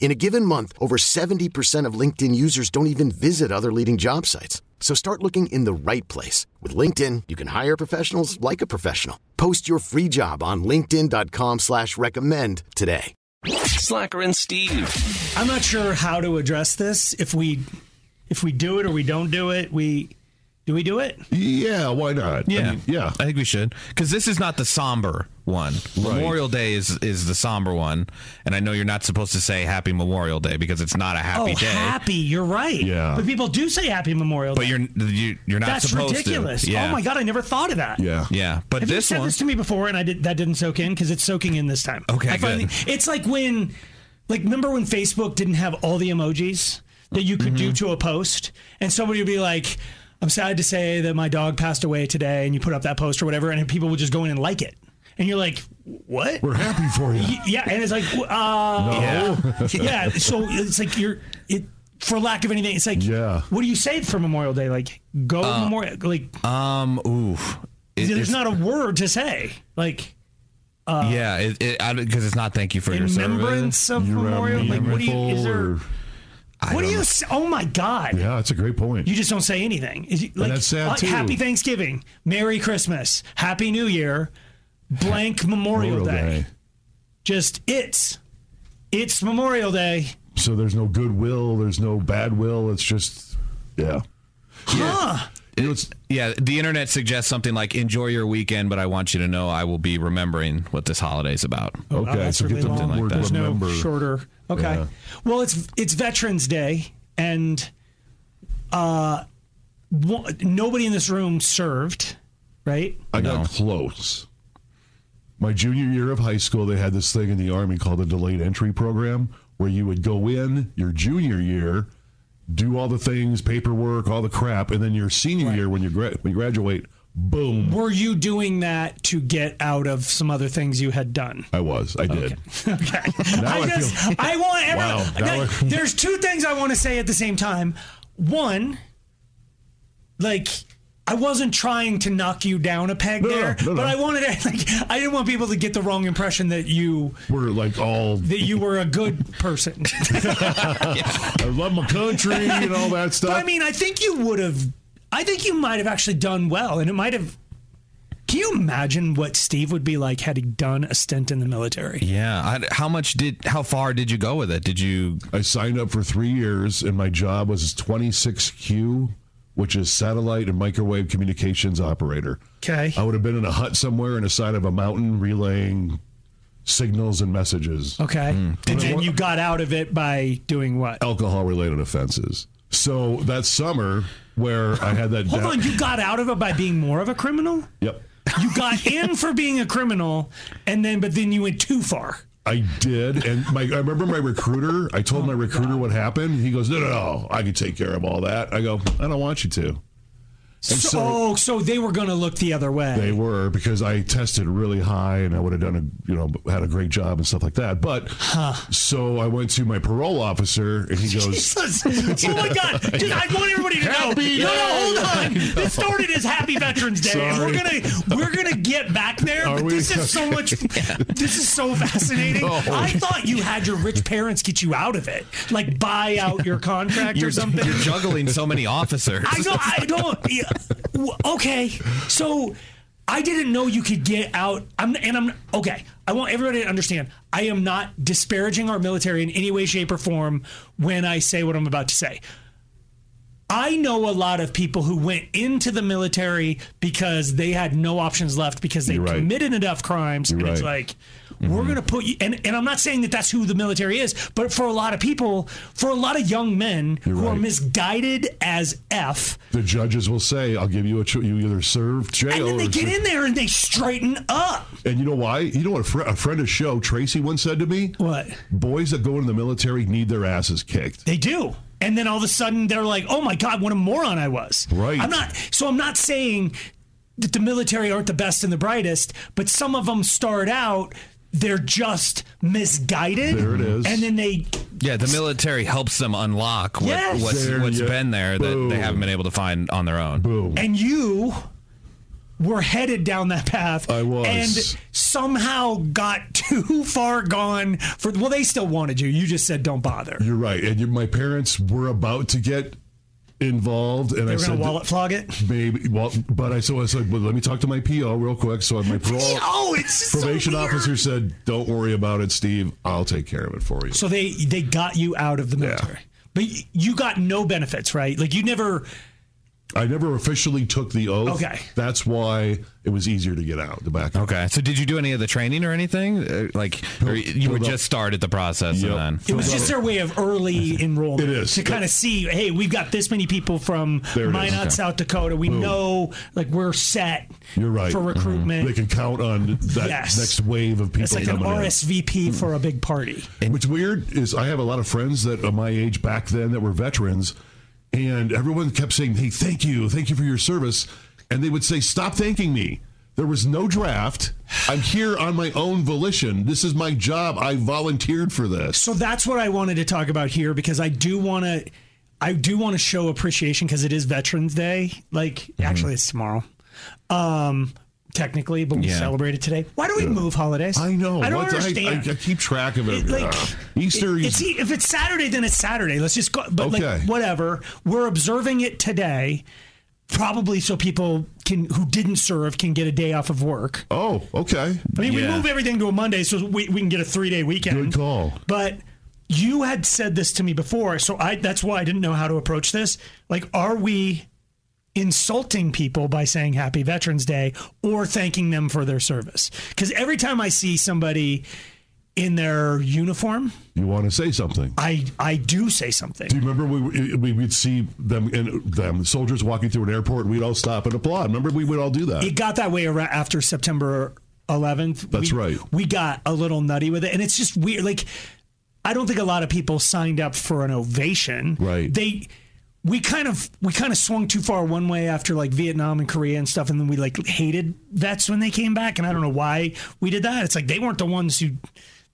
In a given month, over 70% of LinkedIn users don't even visit other leading job sites. So start looking in the right place. With LinkedIn, you can hire professionals like a professional. Post your free job on linkedin.com slash recommend today. Slacker and Steve. I'm not sure how to address this. If we if we do it or we don't do it, we do we do it? Yeah, why not? Yeah, I mean, yeah. I think we should because this is not the somber one. Memorial Day is is the somber one, and I know you're not supposed to say Happy Memorial Day because it's not a happy oh, day. happy! You're right. Yeah. but people do say Happy Memorial Day. But you're you, you're not That's supposed ridiculous. to. Yeah. Oh my god, I never thought of that. Yeah. Yeah, but Have you this said one. this to me before, and I did that didn't soak in because it's soaking in this time. Okay, I finally, good. It's like when, like, remember when Facebook didn't have all the emojis that you could Mm-hmm. do to a post, and somebody would be like, "I'm sad to say that my dog passed away today," and you put up that post or whatever, and people would just go in and like it, and you're like, "What?" We're happy for you. Yeah, and it's like, uh, yeah, yeah. So it's like you're it. For lack of anything, it's like, Yeah. What do you say for Memorial Day? Like, go Memorial. Like, um, oof. It- there's not a word to say. Like, Uh, yeah, it because it's not thank you for your service. remembrance of You're Memorial. Like, what do you? Is there? I What do you? Say? Oh my God! yeah, that's a great point. You just don't say anything. Is it, like, that's sad, uh, too. Happy Thanksgiving, Merry Christmas, Happy New Year, blank Memorial, Day. Just it's it's Memorial Day. So there's no goodwill, there's no bad will. It's just, yeah. Huh? You know, it's, Yeah, the internet suggests something like "Enjoy your weekend," but I want you to know I will be remembering what this holiday's about. Oh, okay, that's so get really the long. like that. There's remember. no shorter. Okay. Yeah. Well, it's it's Veterans Day, and uh, wa- nobody in this room served, right? I got No. close. My junior year of high school, they had this thing in the Army called the delayed entry program where you would go in your junior year, do all the things, paperwork, all the crap, and then your senior year, when you, gra- when you graduate, boom. Were you doing that to get out of some other things you had done? I was. I did. Okay. Now I I just, feel- I want Wow, everyone. now there's two things I want to say at the same time. One, like, I wasn't trying to knock you down a peg No, no, there, no, no. but I wanted to, like, I didn't want people to get the wrong impression that you We're like all, that you were a good person. I love my country and all that stuff. But I mean, I think you would have. I think you might have actually done well, and it might have. Can you imagine what Steve would be like had he done a stint in the military? Yeah, I, how much did how far did you go with it? Did you? I signed up for three years, and my job was 26Q, which is satellite and microwave communications operator. Okay. I would have been in a hut somewhere in the side of a mountain relaying signals and messages. Okay. Hmm. And then you got out of it by doing what? Alcohol related offenses. So that summer where I had that Hold down- on, you got out of it by being more of a criminal? Yep. You got in for being a criminal, and then but then you went too far. I did, and my I remember my recruiter. I told my recruiter what happened. He goes, "No, no, no, I can take care of all that." I go, "I don't want you to." So, so- oh, so they were going to look the other way. They were because I tested really high and I would have done a you know had a great job and stuff like that. But so I went to my parole officer and he goes, Jesus. Oh my God! Just, I want everybody to Happy know. No, no, hold on. This started as Happy Veterans Day, and we're gonna we're gonna get back there. Are but we? this is so much. This is so fascinating. No. Oh. I thought you had your rich parents get you out of it, like buy out your contract You're, or something. you're juggling so many officers. I don't. I don't. Okay, so I didn't know you could get out. I'm and I'm okay. I want everybody to understand. I am not disparaging our military in any way, shape, or form when I say what I'm about to say. I know a lot of people who went into the military because they had no options left because they right. committed enough crimes. You're and it's right. Like, we're going to put you, and, and I'm not saying that that's who the military is, but for a lot of people, for a lot of young men You're who are misguided as F, The judges will say, "I'll give you a cho- you either serve jail and then they or get in there and they straighten up. And you know why? You know what a, fr- a friend of show Tracy once said to me? What? Boys that go into the military need their asses kicked. They do. And then all of a sudden they're like, "Oh my god, what a moron I was." Right. I'm not so I'm not saying that the military aren't the best and the brightest, but some of them start out they're just misguided. There it is. And then they Yeah, the military helps them unlock what, Yes. what's, There what's you- been there that boom. they haven't been able to find on their own. Boom. and you were headed down that path I was. and somehow got too far gone for well they still wanted you. You just said don't bother. You're right. And you, my parents were about to get involved, and They I said, going to wallet flog it. maybe. Well, but I so I said, well, let me talk to my PO real quick. So my parole Oh, it's so probation weird. officer said, "Don't worry about it, Steve. I'll take care of it for you." So they they got you out of the military. But you got no benefits, right? Like you never I never officially took the oath. Okay. That's why it was easier to get out. The back. Okay, so did you do any of the training or anything? Uh, like, or you would filled up- just started the process Yep. and then. it was just their way of early enrollment. It is. To kind of see, hey, we've got this many people from There it is. Minot, Okay. South Dakota. We know like we're set You're right. for recruitment. They can count on that Yes. next wave of people It's like an coming in. RSVP for a big party. What's weird is I have a lot of friends that are my age back then that were veterans, and everyone kept saying, "Hey, thank you, thank you for your service," and they would say, "Stop thanking me." There was no draft. I'm here on my own volition. This is my job. I volunteered for this. So that's what I wanted to talk about here because I do want to, I do want to show appreciation because it is Veterans Day. Like Mm-hmm. actually, it's tomorrow, um, technically, but we Yeah. celebrate it today. Why do we move holidays? I know. I don't understand. I, I keep track of it. It, like Easter it- it's, if it's Saturday, then it's Saturday. Let's just go. But Okay. like whatever, we're observing it today, probably so people can who didn't serve can get a day off of work. Oh, okay. I mean, we move everything to a Monday so we, we can get a three day weekend. Good call. But you had said this to me before, so I that's why I didn't know how to approach this. Like, are we insulting people by saying Happy Veterans Day or thanking them for their service? Because every time I see somebody in their uniform, You want to say something? I I do say something. Do you remember we, we we'd see them and them soldiers walking through an airport? and We'd all stop and applaud. Remember, we would all do that. It got that way around after September 11th. That's We- right. We got a little nutty with it, and it's just weird. Like, I don't think a lot of people signed up for an ovation. Right. They. We kind of we kind of swung too far one way after like Vietnam and Korea and stuff, and then we like hated vets when they came back, and I don't know why we did that. It's like they weren't the ones who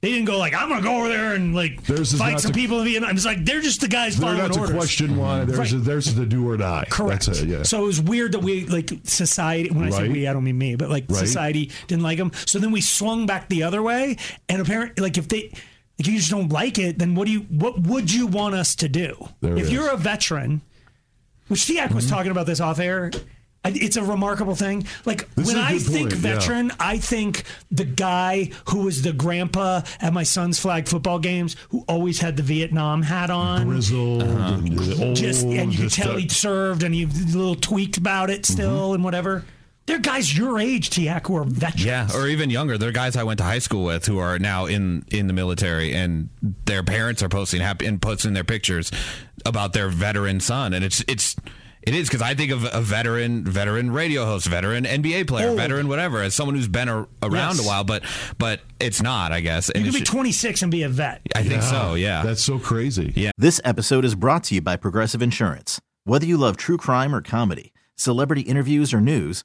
they didn't go like I'm gonna go over there and like Theirs fight some to- people in Vietnam. It's like they're just the guys They're following not orders. question why. There's Right. a, there's the do or die. Correct. It. Yeah. So it was weird that we like society. When I say we, I don't mean me, but like Right. society didn't like them. So then we swung back the other way, and apparently, like if they, if you just don't like it, then what do you? What would you want us to do? There if is. you're a veteran, which Fiak was Mm-hmm. talking about this off air. It's a remarkable thing. Like This when I think point, yeah. veteran, I think the guy who was the grandpa at my son's flag football games, who always had the Vietnam hat on Grizzled, and old, just and you could tell he'd served and he a little tweaked about it still Mm-hmm. and whatever. They're guys your age, Tiak, who are veterans. Yeah, or even younger. They're guys I went to high school with who are now in in the military, and their parents are posting happy and posting their pictures about their veteran son, and it's it's. It is because I think of a veteran, veteran radio host, veteran NBA player, Oh. veteran whatever, as someone who's been a, around Yes. a while, but but it's not, I guess. And you could be 26 and be a vet. I think so. Yeah. That's so crazy. Yeah. This episode is brought to you by Progressive Insurance. Whether you love true crime or comedy, celebrity interviews or news,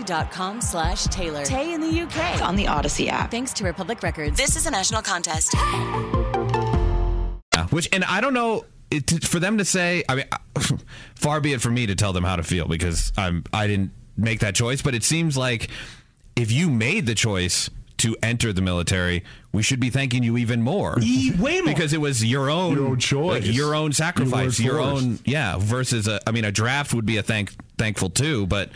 audacy.com slash Taylor. Tay in the UK. on the Audacy app. Thanks to Republic Records. This is a national contest. Which and I don't know it, for them to say. I mean, far be it for me to tell them how to feel because I'm I didn't make that choice. But it seems like if you made the choice to enter the military, we should be thanking you even more. E- way more. because it was your own Your own choice. your own sacrifice, You your weren't own yeah. Versus a, I mean, a draft would be a thank thankful too, but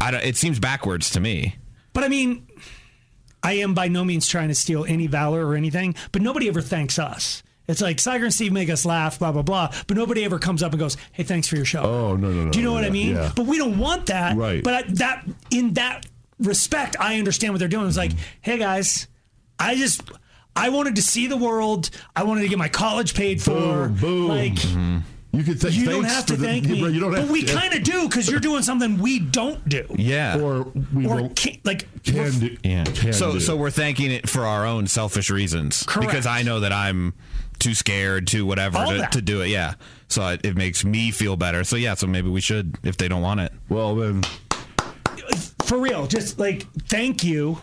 I don't, it seems backwards to me. But I mean, I am by no means trying to steal any valor or anything, but nobody ever thanks us. It's like Slacker and Steve make us laugh, blah blah blah, but nobody ever comes up and goes, "Hey, thanks for your show." Oh, no, no, no, Do you know no, what I mean? yeah. But we don't want that. Right. But I, that in that respect, I understand what they're doing. It's like, hey guys, I just I wanted to see the world. I wanted to get my college paid for. Boom, boom. Like. You could th- You don't have to the- thank you- me, You don't have but we kind of do because you're doing something we don't do, Yeah. Or we or don't can, like can do. Yeah. Can so do. so we're thanking it for our own selfish reasons Correct. because I know that I'm too scared, too whatever to, to do it. Yeah. So it, it makes me feel better. So yeah. So maybe we should if they don't want it. Well, then for real, just like thank you.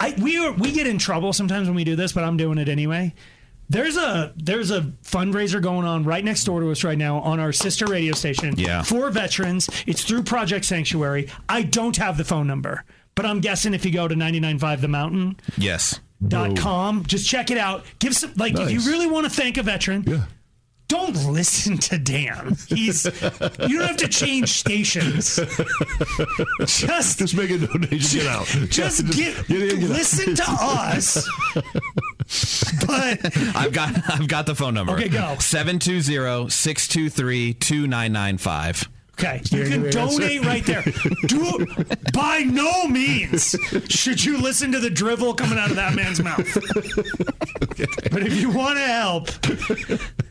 I we are, we get in trouble sometimes when we do this, but I'm doing it anyway. There's a there's a fundraiser going on right next door to us right now on our sister radio station Yeah. for veterans. It's through Project Sanctuary. I don't have the phone number, but I'm guessing if you go to 995 The Mountain Yes. dot com, just check it out. Give some like if you really want to thank a veteran, yeah. Don't listen to Dan. He's you don't have to change stations. Just Just make a donation. Get out. just get, get in, get out. listen to us. but I've got I've got the phone number. Okay, go. 720-623-2995. okay, you can your answer. donate right there. Do by no means should you listen to the drivel coming out of that man's mouth. But if you want to help,